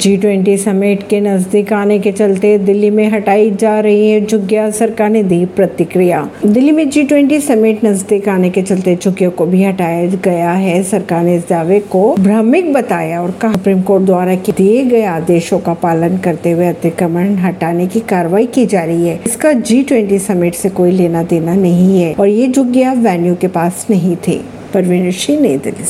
G twenty समेट के नज़दीक आने के चलते दिल्ली में हटाई जा रही है झुग्गिया। सरकार ने दी प्रतिक्रिया। दिल्ली में जी ट्वेंटी समेट नज़दीक आने के चलते झुग्गियों को भी हटाया गया है। सरकार ने इस दावे को भ्रमिक बताया और कहा, सुप्रीम कोर्ट द्वारा दिए गए आदेशों का पालन करते हुए अतिक्रमण हटाने की कार्रवाई की जा रही है। इसका जी ट्वेंटी समेट से कोई लेना देना नहीं है और ये झुग्गिया वेन्यू के पास नहीं थे। परवीन सिंह नई दिल्ली से।